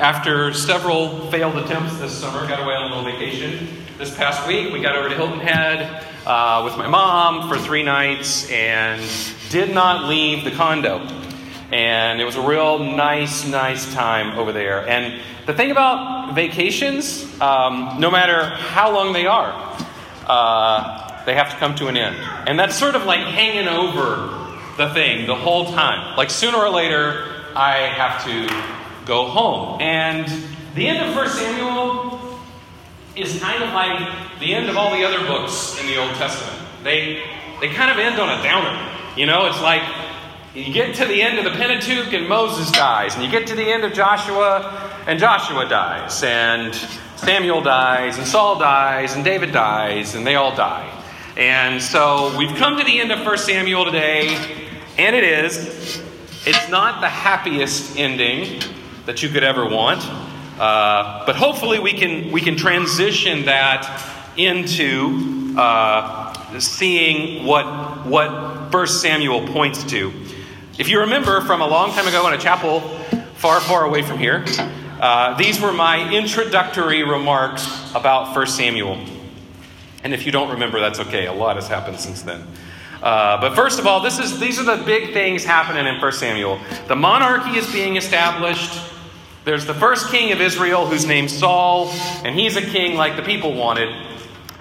after several failed attempts this summer, got away on a little vacation. This past week, we got over to Hilton Head uh, with my mom for three nights and did not leave the condo. And it was a real nice, nice time over there. And the thing about vacations, um, no matter how long they are, uh, they have to come to an end. And that's sort of like hanging over the thing the whole time. Like sooner or later, I have to go home. And the end of 1 Samuel is kind of like the end of all the other books in the Old Testament. They, they kind of end on a downer. You know, it's like you get to the end of the Pentateuch and Moses dies, and you get to the end of Joshua and Joshua dies, and Samuel dies, and Saul dies, and David dies, and they all die. And so we've come to the end of 1 Samuel today, and it is. It's not the happiest ending that you could ever want, uh, but hopefully we can we can transition that into uh, seeing what what 1 Samuel points to. If you remember from a long time ago in a chapel far, far away from here, uh, these were my introductory remarks about 1 Samuel. And if you don't remember, that's okay. A lot has happened since then. Uh, but first of all, this is, these are the big things happening in 1 Samuel. The monarchy is being established. There's the first king of Israel who's named Saul, and he's a king like the people wanted.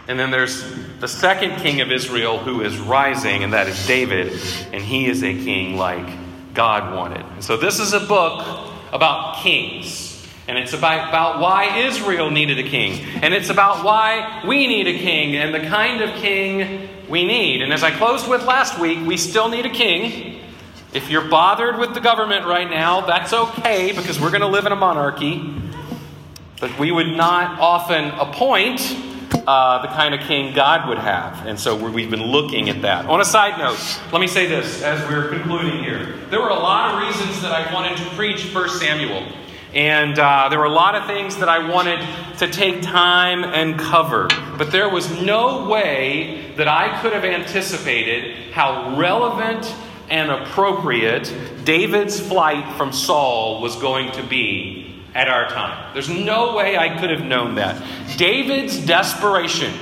And then there's the second king of Israel who is rising, and that is David, and he is a king like God wanted. And so this is a book about kings. And it's about, about why Israel needed a king. And it's about why we need a king and the kind of king we need. And as I closed with last week, we still need a king. If you're bothered with the government right now, that's okay because we're going to live in a monarchy. But we would not often appoint uh, the kind of king God would have. And so we've been looking at that. On a side note, let me say this as we're concluding here. There were a lot of reasons that I wanted to preach 1 Samuel. And uh, there were a lot of things that I wanted to take time and cover. But there was no way that I could have anticipated how relevant and appropriate David's flight from Saul was going to be at our time. There's no way I could have known that. David's desperation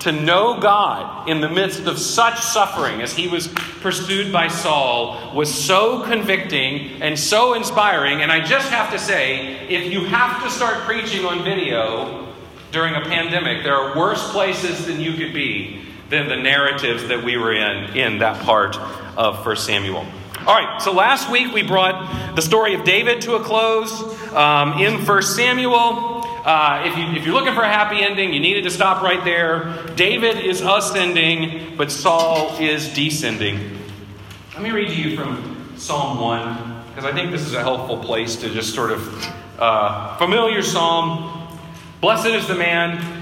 to know God in the midst of such suffering as he was pursued by Saul was so convicting and so inspiring. And I just have to say, if you have to start preaching on video during a pandemic, there are worse places than you could be than the narratives that we were in in that part of 1 Samuel. All right, so last week we brought the story of David to a close um, in 1 Samuel. Uh, if, you, if you're looking for a happy ending, you needed to stop right there. David is ascending, but Saul is descending. Let me read to you from Psalm 1, because I think this is a helpful place to just sort of uh, familiar psalm. Blessed is the man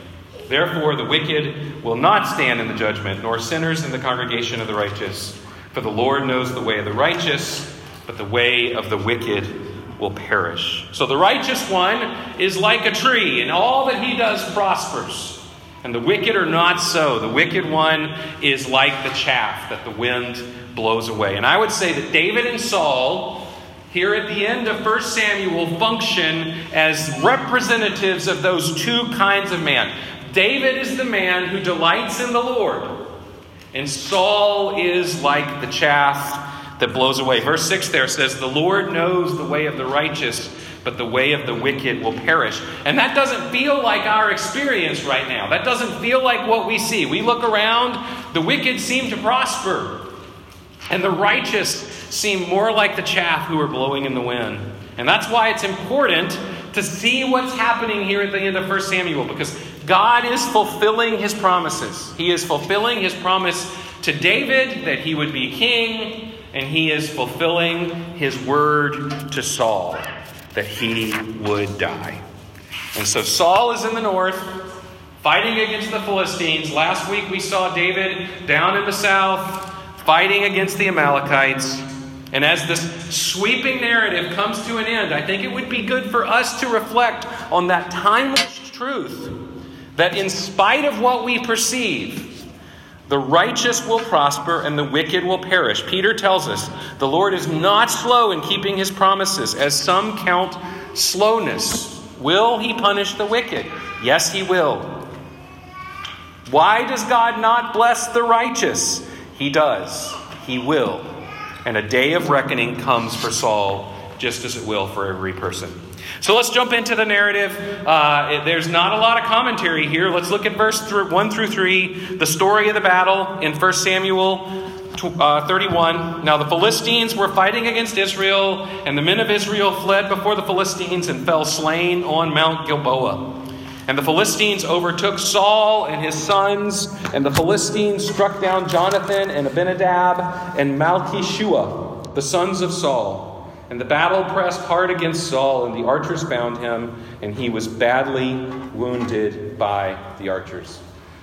Therefore, the wicked will not stand in the judgment, nor sinners in the congregation of the righteous. For the Lord knows the way of the righteous, but the way of the wicked will perish. So the righteous one is like a tree, and all that he does prospers. And the wicked are not so. The wicked one is like the chaff that the wind blows away. And I would say that David and Saul, here at the end of 1 Samuel, function as representatives of those two kinds of man. David is the man who delights in the Lord, and Saul is like the chaff that blows away. Verse 6 there says, The Lord knows the way of the righteous, but the way of the wicked will perish. And that doesn't feel like our experience right now. That doesn't feel like what we see. We look around, the wicked seem to prosper, and the righteous seem more like the chaff who are blowing in the wind. And that's why it's important to see what's happening here at the end of 1 Samuel, because God is fulfilling his promises. He is fulfilling his promise to David that he would be king, and he is fulfilling his word to Saul that he would die. And so Saul is in the north, fighting against the Philistines. Last week we saw David down in the south fighting against the Amalekites. And as this sweeping narrative comes to an end, I think it would be good for us to reflect on that timeless truth that in spite of what we perceive, the righteous will prosper and the wicked will perish. Peter tells us the Lord is not slow in keeping his promises, as some count slowness. Will he punish the wicked? Yes, he will. Why does God not bless the righteous? He does. He will. And a day of reckoning comes for Saul, just as it will for every person. So let's jump into the narrative. Uh, there's not a lot of commentary here. Let's look at verse 1 through 3, the story of the battle in 1 Samuel uh, 31. Now the Philistines were fighting against Israel, and the men of Israel fled before the Philistines and fell slain on Mount Gilboa. And the Philistines overtook Saul and his sons, and the Philistines struck down Jonathan and Abinadab and Malchishua, the sons of Saul. And the battle pressed hard against Saul, and the archers found him, and he was badly wounded by the archers.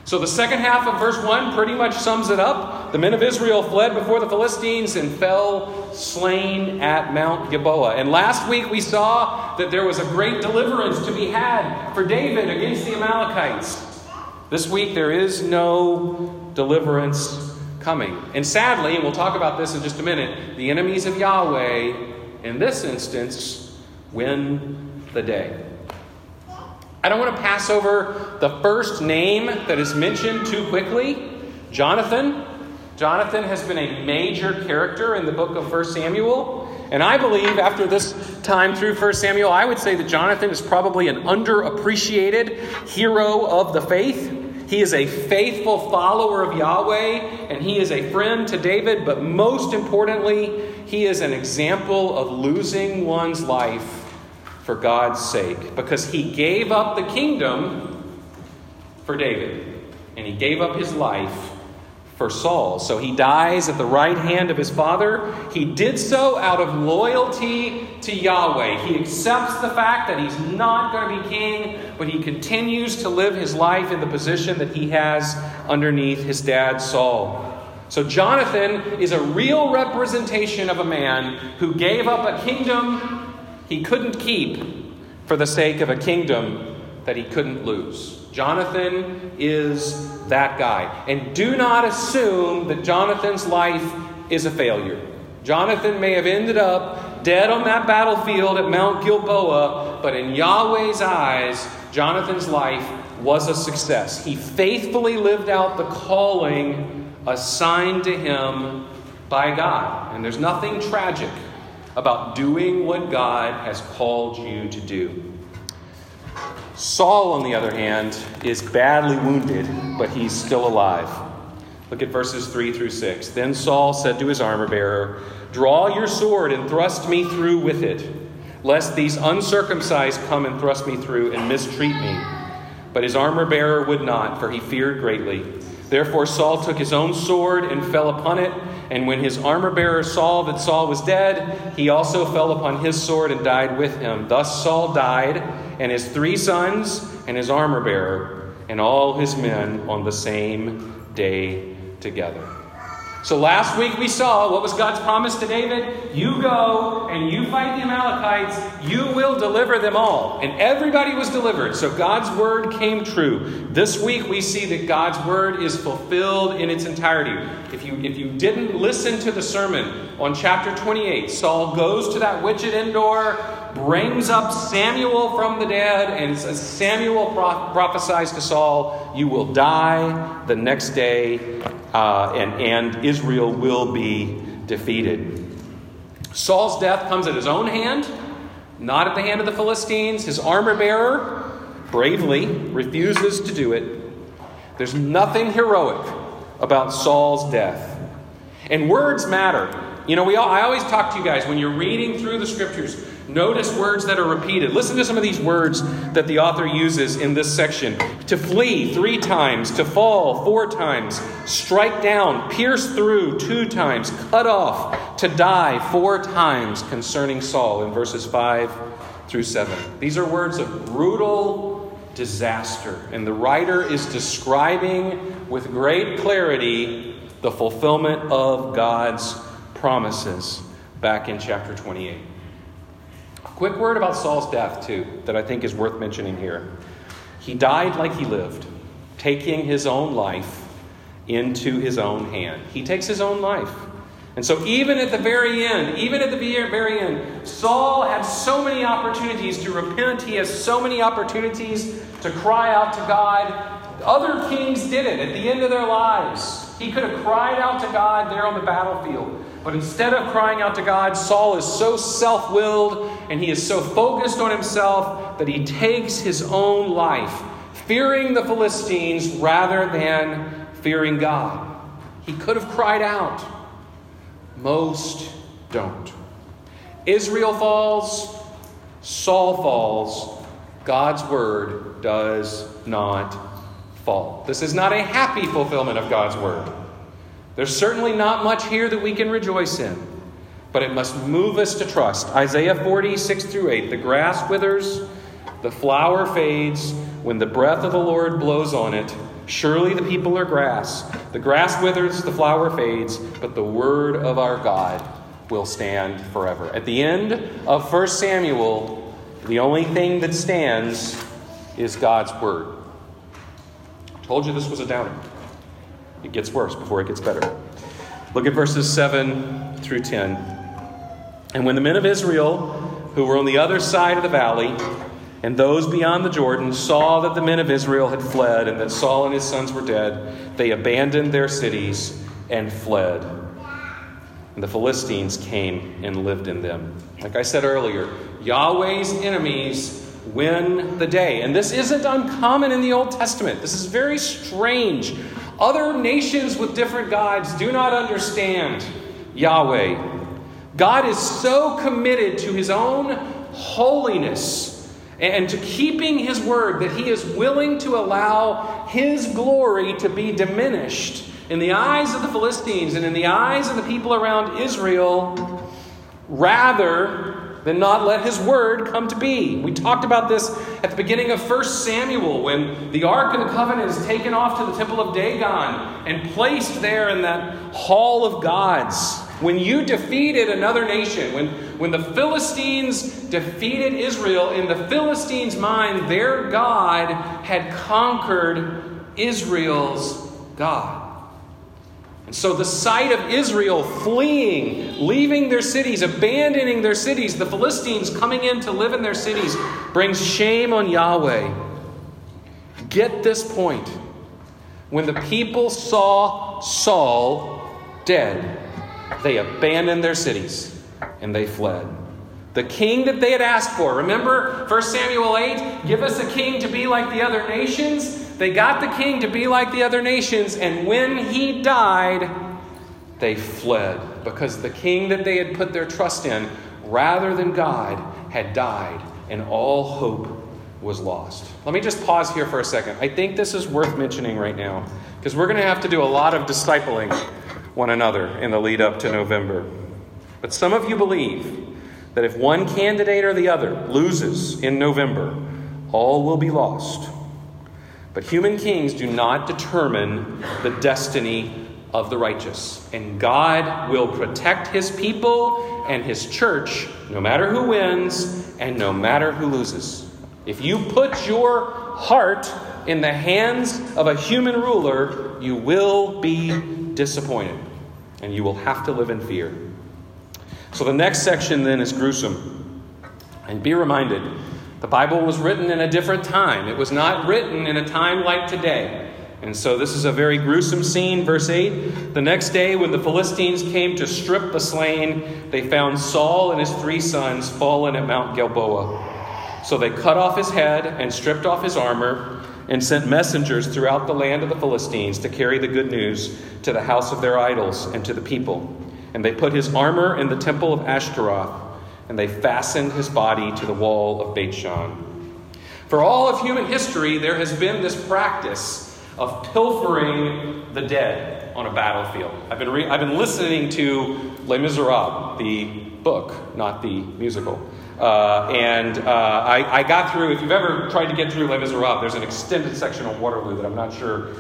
So the second half of verse 1 pretty much sums it up. The men of Israel fled before the Philistines and fell slain at Mount Gilboa. And last week we saw that there was a great deliverance to be had for David against the Amalekites. This week there is no deliverance coming. And sadly, and we'll talk about this in just a minute, the enemies of Yahweh in this instance, win the day. I don't want to pass over the first name that is mentioned too quickly Jonathan. Jonathan has been a major character in the book of 1 Samuel. And I believe after this time through 1 Samuel, I would say that Jonathan is probably an underappreciated hero of the faith. He is a faithful follower of Yahweh, and he is a friend to David, but most importantly, he is an example of losing one's life for God's sake because he gave up the kingdom for David, and he gave up his life for Saul. So he dies at the right hand of his father. He did so out of loyalty to Yahweh. He accepts the fact that he's not going to be king, but he continues to live his life in the position that he has underneath his dad Saul. So Jonathan is a real representation of a man who gave up a kingdom he couldn't keep for the sake of a kingdom that he couldn't lose. Jonathan is that guy. And do not assume that Jonathan's life is a failure. Jonathan may have ended up dead on that battlefield at Mount Gilboa, but in Yahweh's eyes, Jonathan's life was a success. He faithfully lived out the calling assigned to him by God. And there's nothing tragic about doing what God has called you to do. Saul, on the other hand, is badly wounded, but he's still alive. Look at verses 3 through 6. Then Saul said to his armor bearer, Draw your sword and thrust me through with it, lest these uncircumcised come and thrust me through and mistreat me. But his armor bearer would not, for he feared greatly. Therefore Saul took his own sword and fell upon it. And when his armor bearer saw that Saul was dead, he also fell upon his sword and died with him. Thus Saul died, and his three sons, and his armor bearer, and all his men on the same day together. So last week we saw what was God's promise to David? You go and you fight the Amalekites, you will deliver them all. And everybody was delivered. So God's word came true. This week we see that God's word is fulfilled in its entirety. If you if you didn't listen to the sermon on chapter 28, Saul goes to that witch at Endor, brings up Samuel from the dead, and Samuel prophesies to Saul, You will die the next day uh, and, and Israel will be defeated. Saul's death comes at his own hand, not at the hand of the Philistines. His armor bearer bravely refuses to do it. There's nothing heroic about Saul's death. And words matter. You know, we all, I always talk to you guys when you're reading through the scriptures, Notice words that are repeated. Listen to some of these words that the author uses in this section to flee three times, to fall four times, strike down, pierce through two times, cut off, to die four times concerning Saul in verses 5 through 7. These are words of brutal disaster. And the writer is describing with great clarity the fulfillment of God's promises back in chapter 28. A quick word about Saul's death, too, that I think is worth mentioning here. He died like he lived, taking his own life into his own hand. He takes his own life. And so, even at the very end, even at the very end, Saul had so many opportunities to repent. He has so many opportunities to cry out to God. Other kings did it at the end of their lives. He could have cried out to God there on the battlefield. But instead of crying out to God, Saul is so self willed and he is so focused on himself that he takes his own life, fearing the Philistines rather than fearing God. He could have cried out. Most don't. Israel falls, Saul falls, God's word does not fall. This is not a happy fulfillment of God's word. There's certainly not much here that we can rejoice in, but it must move us to trust. Isaiah 40, 6 through 8 The grass withers, the flower fades, when the breath of the Lord blows on it. Surely the people are grass. The grass withers, the flower fades, but the word of our God will stand forever. At the end of 1 Samuel, the only thing that stands is God's word. Told you this was a downer. It gets worse before it gets better. Look at verses 7 through 10. And when the men of Israel, who were on the other side of the valley, and those beyond the Jordan saw that the men of Israel had fled and that Saul and his sons were dead. They abandoned their cities and fled. And the Philistines came and lived in them. Like I said earlier, Yahweh's enemies win the day. And this isn't uncommon in the Old Testament. This is very strange. Other nations with different gods do not understand Yahweh. God is so committed to his own holiness and to keeping his word that he is willing to allow his glory to be diminished in the eyes of the Philistines and in the eyes of the people around Israel rather than not let his word come to be. We talked about this at the beginning of 1 Samuel when the Ark of the Covenant is taken off to the temple of Dagon and placed there in that hall of gods. When you defeated another nation, when, when the Philistines defeated Israel, in the Philistines' mind, their God had conquered Israel's God. And so the sight of Israel fleeing, leaving their cities, abandoning their cities, the Philistines coming in to live in their cities, brings shame on Yahweh. Get this point. When the people saw Saul dead, they abandoned their cities and they fled. The king that they had asked for, remember 1 Samuel 8? Give us a king to be like the other nations. They got the king to be like the other nations, and when he died, they fled because the king that they had put their trust in, rather than God, had died, and all hope was lost. Let me just pause here for a second. I think this is worth mentioning right now because we're going to have to do a lot of discipling one another in the lead up to November. But some of you believe that if one candidate or the other loses in November, all will be lost. But human kings do not determine the destiny of the righteous. And God will protect his people and his church no matter who wins and no matter who loses. If you put your heart in the hands of a human ruler, you will be disappointed and you will have to live in fear. So the next section then is gruesome. And be reminded, the Bible was written in a different time. It was not written in a time like today. And so this is a very gruesome scene. Verse 8 The next day, when the Philistines came to strip the slain, they found Saul and his three sons fallen at Mount Gilboa. So they cut off his head and stripped off his armor and sent messengers throughout the land of the Philistines to carry the good news to the house of their idols and to the people. And they put his armor in the temple of Ashtaroth, and they fastened his body to the wall of Beit Shan. For all of human history, there has been this practice of pilfering the dead on a battlefield. I've been, re- I've been listening to Les Miserables, the book, not the musical. Uh, and uh, I, I, got through, if you've ever tried to get through Les Miserables, there's an extended section on Waterloo that I'm not sure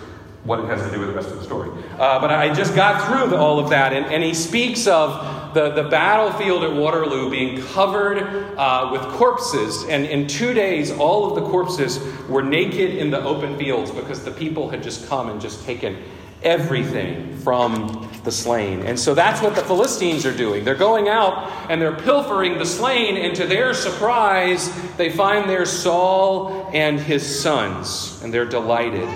what it has to do with the rest of the story. Uh, but I just got through the, all of that, and, and he speaks of the, the battlefield at Waterloo being covered uh, with corpses. And in two days, all of the corpses were naked in the open fields because the people had just come and just taken everything from the slain. And so that's what the Philistines are doing. They're going out and they're pilfering the slain, and to their surprise, they find there Saul and his sons, and they're delighted.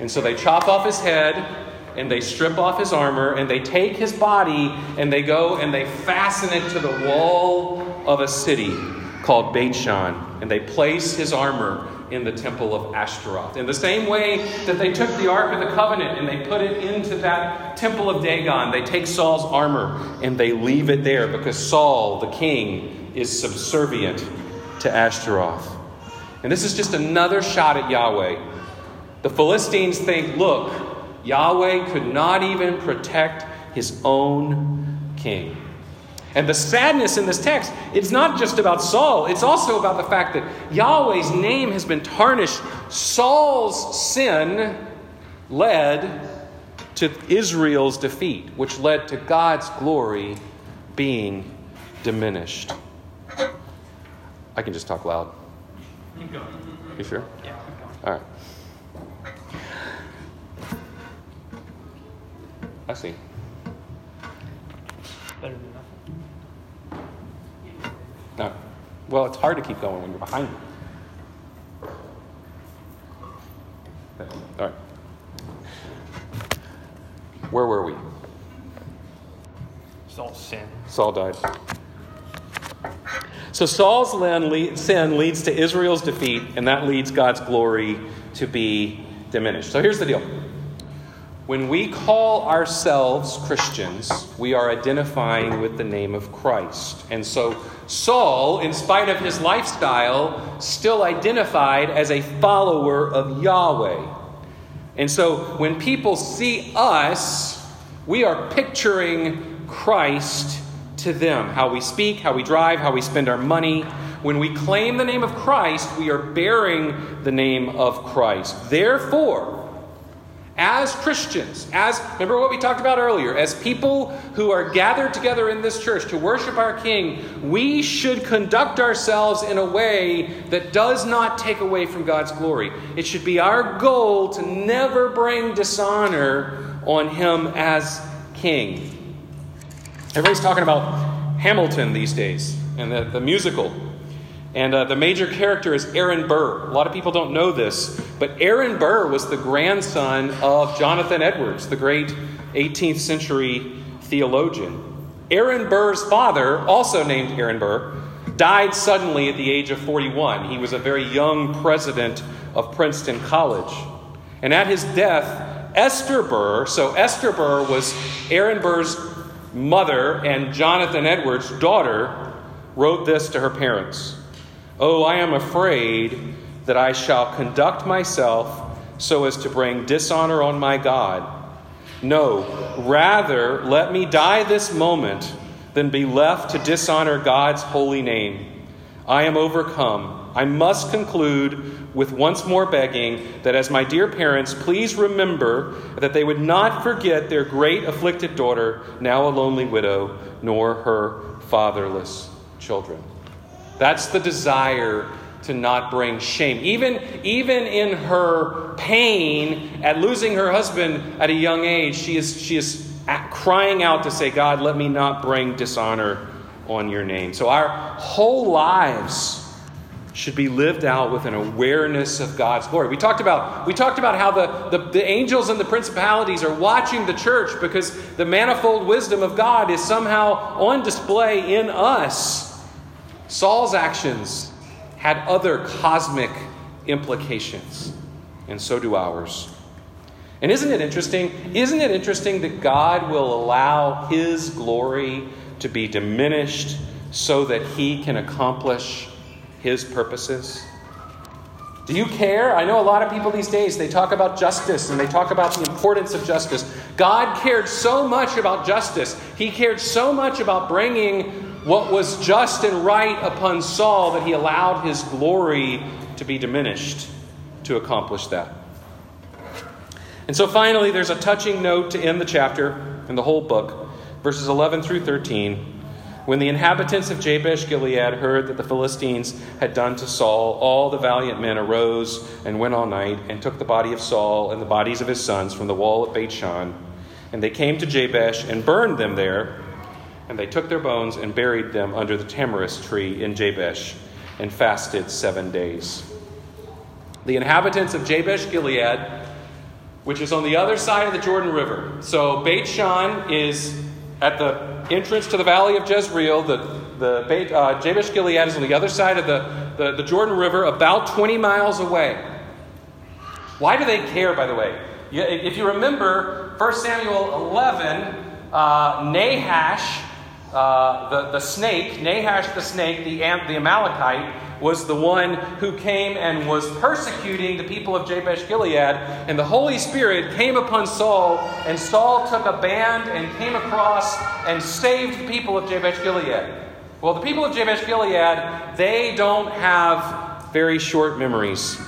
And so they chop off his head and they strip off his armor and they take his body and they go and they fasten it to the wall of a city called Beit Shan. And they place his armor in the temple of Ashtaroth. In the same way that they took the Ark of the Covenant and they put it into that temple of Dagon, they take Saul's armor and they leave it there because Saul, the king, is subservient to Ashtaroth. And this is just another shot at Yahweh. The Philistines think, look, Yahweh could not even protect his own king. And the sadness in this text, it's not just about Saul, it's also about the fact that Yahweh's name has been tarnished. Saul's sin led to Israel's defeat, which led to God's glory being diminished. I can just talk loud. You sure? Yeah. All right. I see. Better than nothing. No. Well, it's hard to keep going when you're behind me. All right. Where were we? Saul's sin. Saul died. So Saul's sin leads to Israel's defeat, and that leads God's glory to be diminished. So here's the deal. When we call ourselves Christians, we are identifying with the name of Christ. And so Saul, in spite of his lifestyle, still identified as a follower of Yahweh. And so when people see us, we are picturing Christ to them. How we speak, how we drive, how we spend our money. When we claim the name of Christ, we are bearing the name of Christ. Therefore, as Christians, as remember what we talked about earlier, as people who are gathered together in this church to worship our King, we should conduct ourselves in a way that does not take away from God's glory. It should be our goal to never bring dishonor on Him as King. Everybody's talking about Hamilton these days and the, the musical. And uh, the major character is Aaron Burr. A lot of people don't know this, but Aaron Burr was the grandson of Jonathan Edwards, the great 18th century theologian. Aaron Burr's father, also named Aaron Burr, died suddenly at the age of 41. He was a very young president of Princeton College. And at his death, Esther Burr, so Esther Burr was Aaron Burr's mother and Jonathan Edwards' daughter, wrote this to her parents. Oh, I am afraid that I shall conduct myself so as to bring dishonor on my God. No, rather, let me die this moment than be left to dishonor God's holy name. I am overcome. I must conclude with once more begging that as my dear parents, please remember that they would not forget their great afflicted daughter, now a lonely widow, nor her fatherless children. That's the desire to not bring shame. Even, even in her pain at losing her husband at a young age, she is, she is crying out to say, God, let me not bring dishonor on your name. So our whole lives should be lived out with an awareness of God's glory. We talked about, we talked about how the, the, the, angels and the principalities are watching the church because the manifold wisdom of God is somehow on display in us. Saul's actions had other cosmic implications, and so do ours. And isn't it interesting? Isn't it interesting that God will allow his glory to be diminished so that he can accomplish his purposes? Do you care? I know a lot of people these days, they talk about justice and they talk about the importance of justice. God cared so much about justice. He cared so much about bringing what was just and right upon Saul that he allowed his glory to be diminished to accomplish that. And so finally, there's a touching note to end the chapter and the whole book, verses 11 through 13. When the inhabitants of Jabesh Gilead heard that the Philistines had done to Saul, all the valiant men arose and went all night and took the body of Saul and the bodies of his sons from the wall at Bethshan. And they came to Jabesh and burned them there. And they took their bones and buried them under the tamarisk tree in Jabesh and fasted seven days. The inhabitants of Jabesh Gilead, which is on the other side of the Jordan River. So Beit Shan is at the entrance to the valley of Jezreel. The, the Beit, uh, Jabesh Gilead is on the other side of the, the, the Jordan River, about 20 miles away. Why do they care, by the way? If you remember 1 Samuel 11, uh, Nahash, uh, the, the snake, Nahash the snake, the, the Amalekite, was the one who came and was persecuting the people of Jabesh Gilead. And the Holy Spirit came upon Saul, and Saul took a band and came across and saved the people of Jabesh Gilead. Well, the people of Jabesh Gilead, they don't have very short memories.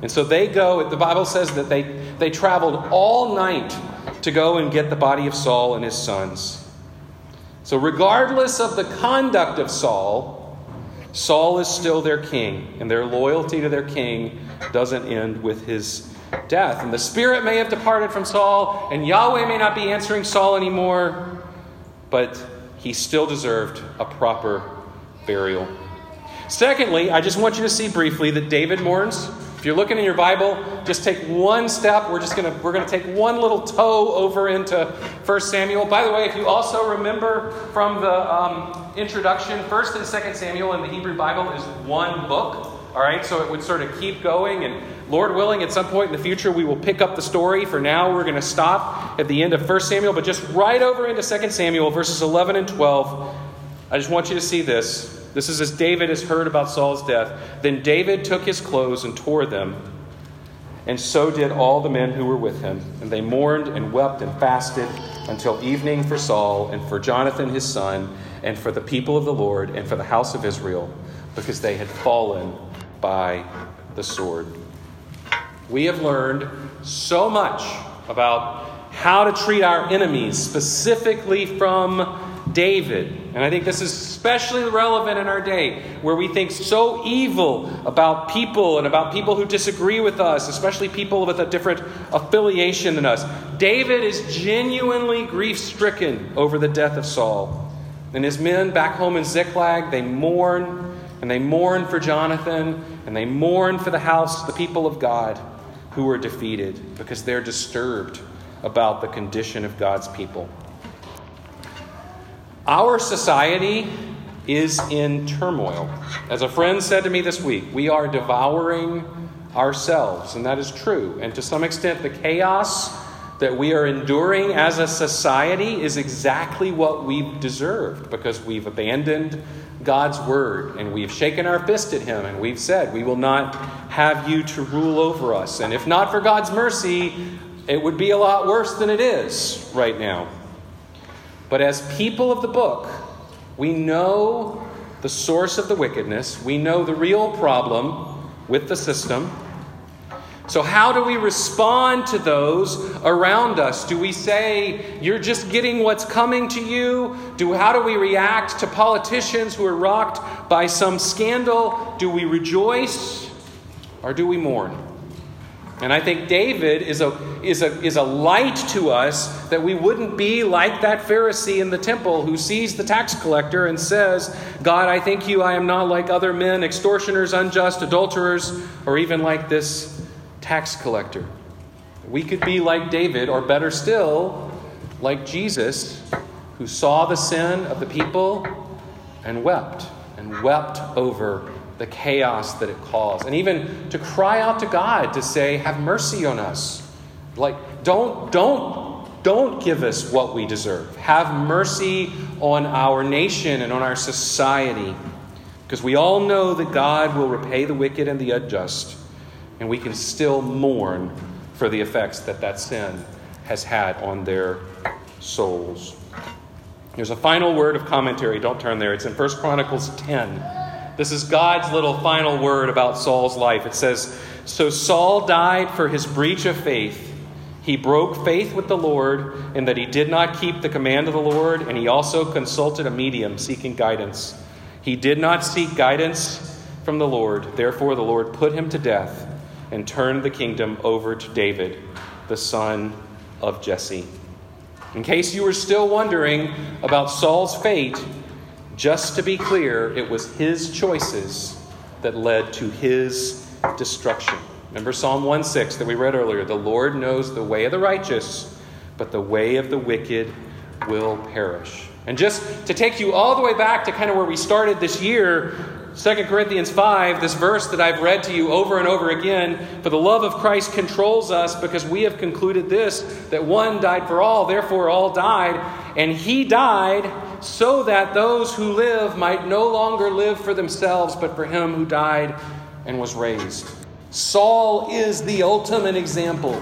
And so they go, the Bible says that they, they traveled all night to go and get the body of Saul and his sons. So, regardless of the conduct of Saul, Saul is still their king, and their loyalty to their king doesn't end with his death. And the Spirit may have departed from Saul, and Yahweh may not be answering Saul anymore, but he still deserved a proper burial. Secondly, I just want you to see briefly that David mourns if you're looking in your Bible, just take one step. We're just gonna we're gonna take one little toe over into 1 Samuel. By the way, if you also remember from the um, introduction, 1st and 2nd Samuel in the Hebrew Bible is one book. All right, so it would sort of keep going, and Lord willing, at some point in the future, we will pick up the story. For now, we're going to stop at the end of 1 Samuel, but just right over into 2 Samuel, verses 11 and 12. I just want you to see this. This is as David has heard about Saul's death. Then David took his clothes and tore them, and so did all the men who were with him. And they mourned and wept and fasted until evening for Saul and for Jonathan his son, and for the people of the Lord and for the house of Israel, because they had fallen by the sword. We have learned so much about how to treat our enemies, specifically from David. And I think this is especially relevant in our day where we think so evil about people and about people who disagree with us, especially people with a different affiliation than us. David is genuinely grief stricken over the death of Saul. And his men back home in Ziklag, they mourn, and they mourn for Jonathan, and they mourn for the house, the people of God who were defeated because they're disturbed about the condition of God's people. Our society is in turmoil. As a friend said to me this week, we are devouring ourselves, and that is true. And to some extent, the chaos that we are enduring as a society is exactly what we've deserved because we've abandoned God's word and we've shaken our fist at Him and we've said, We will not have you to rule over us. And if not for God's mercy, it would be a lot worse than it is right now. But as people of the book, we know the source of the wickedness, we know the real problem with the system. So, how do we respond to those around us? Do we say, You're just getting what's coming to you? Do, how do we react to politicians who are rocked by some scandal? Do we rejoice or do we mourn? And I think David is a, is, a, is a light to us that we wouldn't be like that Pharisee in the temple who sees the tax collector and says, God, I thank you, I am not like other men, extortioners, unjust, adulterers, or even like this tax collector. We could be like David, or better still, like Jesus, who saw the sin of the people and wept, and wept over the chaos that it caused. And even to cry out to God to say, Have mercy on us. Like, don't, don't, don't give us what we deserve. Have mercy on our nation and on our society. Because we all know that God will repay the wicked and the unjust, and we can still mourn for the effects that that sin has had on their souls. There's a final word of commentary. Don't turn there. It's in 1 Chronicles 10. This is God's little final word about Saul's life. It says, So Saul died for his breach of faith. He broke faith with the Lord in that he did not keep the command of the Lord, and he also consulted a medium seeking guidance. He did not seek guidance from the Lord. Therefore, the Lord put him to death and turned the kingdom over to David, the son of Jesse. In case you were still wondering about Saul's fate, just to be clear, it was his choices that led to his destruction. Remember Psalm 1 6 that we read earlier the Lord knows the way of the righteous, but the way of the wicked will perish. And just to take you all the way back to kind of where we started this year, 2 Corinthians 5, this verse that I've read to you over and over again, for the love of Christ controls us because we have concluded this that one died for all, therefore all died, and he died so that those who live might no longer live for themselves, but for him who died and was raised. Saul is the ultimate example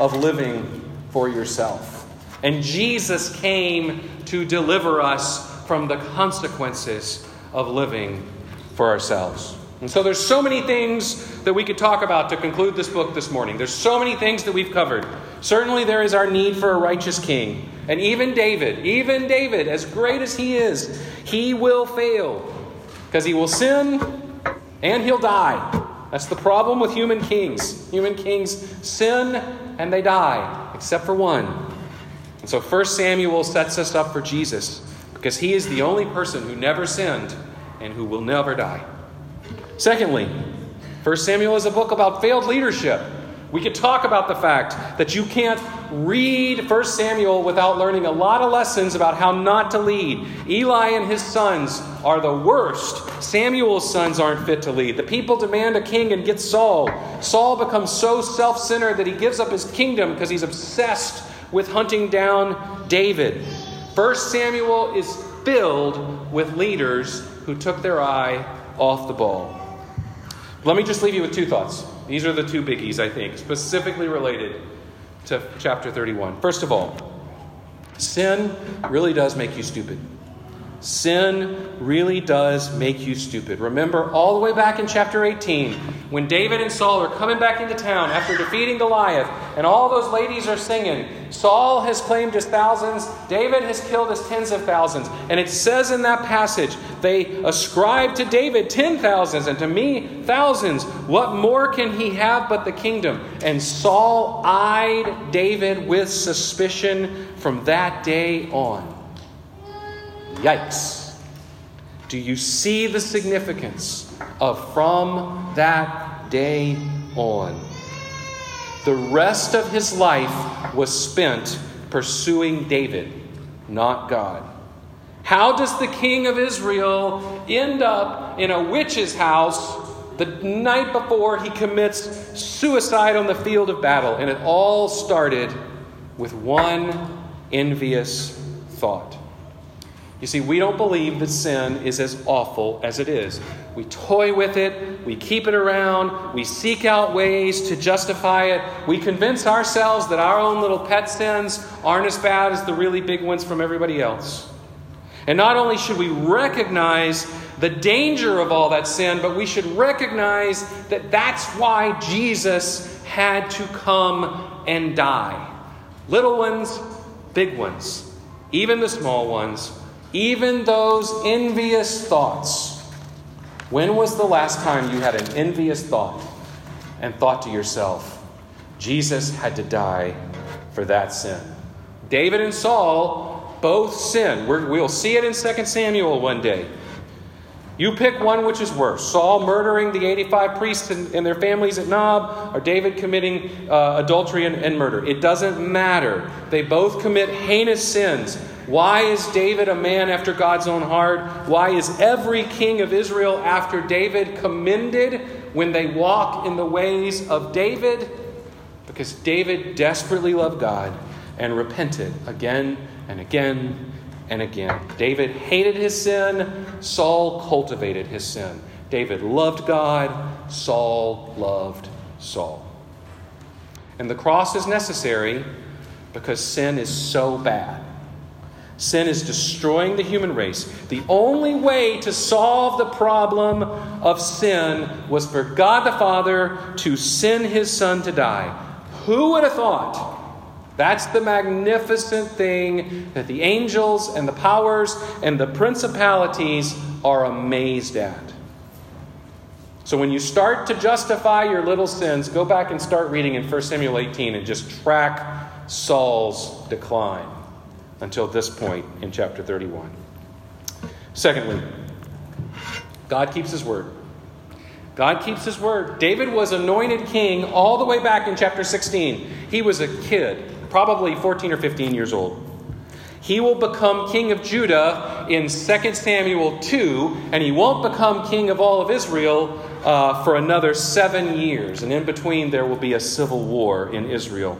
of living for yourself. And Jesus came to deliver us from the consequences of living for ourselves. And so there's so many things that we could talk about to conclude this book this morning. There's so many things that we've covered. Certainly there is our need for a righteous king. And even David, even David, as great as he is, he will fail because he will sin and he'll die. That's the problem with human kings. Human kings sin and they die, except for one. And so 1 Samuel sets us up for Jesus because he is the only person who never sinned and who will never die. Secondly, 1 Samuel is a book about failed leadership. We could talk about the fact that you can't read 1 Samuel without learning a lot of lessons about how not to lead. Eli and his sons are the worst. Samuel's sons aren't fit to lead. The people demand a king and get Saul. Saul becomes so self centered that he gives up his kingdom because he's obsessed with hunting down David. 1 Samuel is filled with leaders who took their eye off the ball. Let me just leave you with two thoughts. These are the two biggies, I think, specifically related to chapter 31. First of all, sin really does make you stupid. Sin really does make you stupid. Remember all the way back in chapter 18 when David and Saul are coming back into town after defeating Goliath, and all those ladies are singing. Saul has claimed his thousands, David has killed his tens of thousands. And it says in that passage, they ascribe to David ten thousands, and to me thousands. What more can he have but the kingdom? And Saul eyed David with suspicion from that day on. Yikes. Do you see the significance of from that day on? The rest of his life was spent pursuing David, not God. How does the king of Israel end up in a witch's house the night before he commits suicide on the field of battle? And it all started with one envious thought. You see, we don't believe that sin is as awful as it is. We toy with it, we keep it around, we seek out ways to justify it. We convince ourselves that our own little pet sins aren't as bad as the really big ones from everybody else. And not only should we recognize the danger of all that sin, but we should recognize that that's why Jesus had to come and die. Little ones, big ones, even the small ones even those envious thoughts. When was the last time you had an envious thought and thought to yourself, Jesus had to die for that sin? David and Saul both sinned. we will see it in 2 Samuel one day. You pick one which is worse Saul murdering the 85 priests and, and their families at Nob, or David committing uh, adultery and, and murder. It doesn't matter. They both commit heinous sins. Why is David a man after God's own heart? Why is every king of Israel after David commended when they walk in the ways of David? Because David desperately loved God and repented again and again and again. David hated his sin, Saul cultivated his sin. David loved God, Saul loved Saul. And the cross is necessary because sin is so bad. Sin is destroying the human race. The only way to solve the problem of sin was for God the Father to send his Son to die. Who would have thought? That's the magnificent thing that the angels and the powers and the principalities are amazed at. So when you start to justify your little sins, go back and start reading in 1 Samuel 18 and just track Saul's decline until this point in chapter 31. Secondly, God keeps his word. God keeps his word. David was anointed king all the way back in chapter 16. He was a kid, probably 14 or 15 years old. He will become king of Judah in 2 Samuel 2, and he won't become king of all of Israel uh, for another seven years. And in between, there will be a civil war in Israel.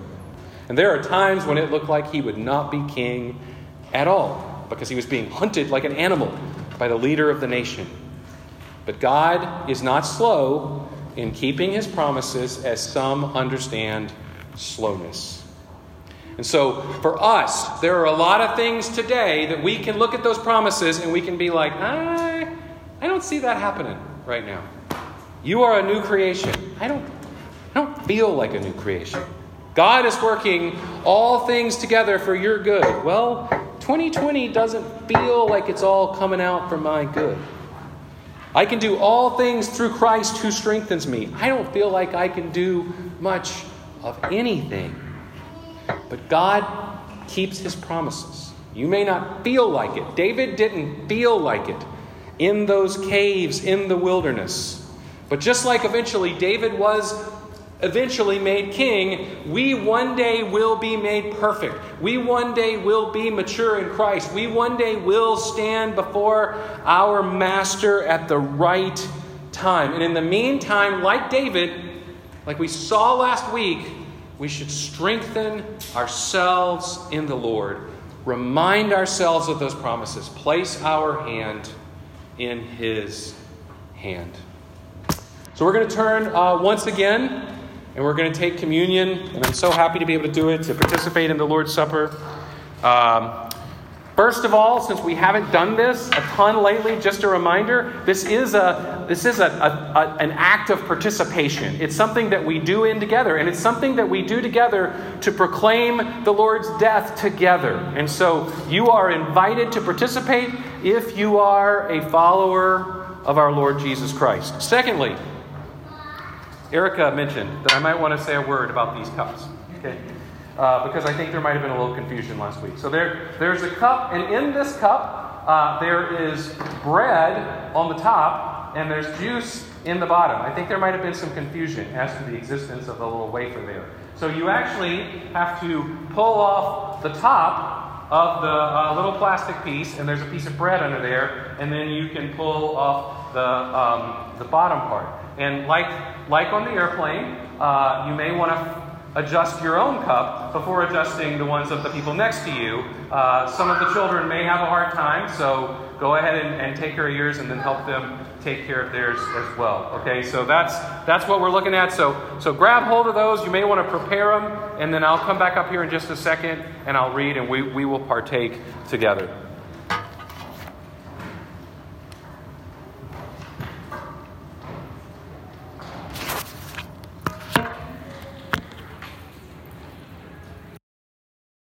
And there are times when it looked like he would not be king at all because he was being hunted like an animal by the leader of the nation. But God is not slow in keeping his promises, as some understand slowness. And so, for us, there are a lot of things today that we can look at those promises and we can be like, I, I don't see that happening right now. You are a new creation. I don't, I don't feel like a new creation. God is working all things together for your good. Well, 2020 doesn't feel like it's all coming out for my good. I can do all things through Christ who strengthens me. I don't feel like I can do much of anything. But God keeps his promises. You may not feel like it. David didn't feel like it in those caves in the wilderness. But just like eventually David was eventually made king, we one day will be made perfect. We one day will be mature in Christ. We one day will stand before our Master at the right time. And in the meantime, like David, like we saw last week, we should strengthen ourselves in the Lord. Remind ourselves of those promises. Place our hand in His hand. So we're going to turn uh, once again and we're going to take communion. And I'm so happy to be able to do it, to participate in the Lord's Supper. Um, first of all, since we haven't done this a ton lately, just a reminder: this is a this is a, a, a, an act of participation. It's something that we do in together, and it's something that we do together to proclaim the Lord's death together. And so, you are invited to participate if you are a follower of our Lord Jesus Christ. Secondly. Erica mentioned that I might want to say a word about these cups. Okay? Uh, because I think there might have been a little confusion last week. So there, there's a cup, and in this cup, uh, there is bread on the top, and there's juice in the bottom. I think there might have been some confusion as to the existence of the little wafer there. So you actually have to pull off the top of the uh, little plastic piece, and there's a piece of bread under there, and then you can pull off the, um, the bottom part. And like, like on the airplane, uh, you may want to adjust your own cup before adjusting the ones of the people next to you. Uh, some of the children may have a hard time, so go ahead and, and, take care of yours and then help them take care of theirs as well. Okay, so that's that's what we're looking at. So so grab hold of those. You may want to prepare them, and then I'll come back up here in just a second and I'll read and we, we will partake together.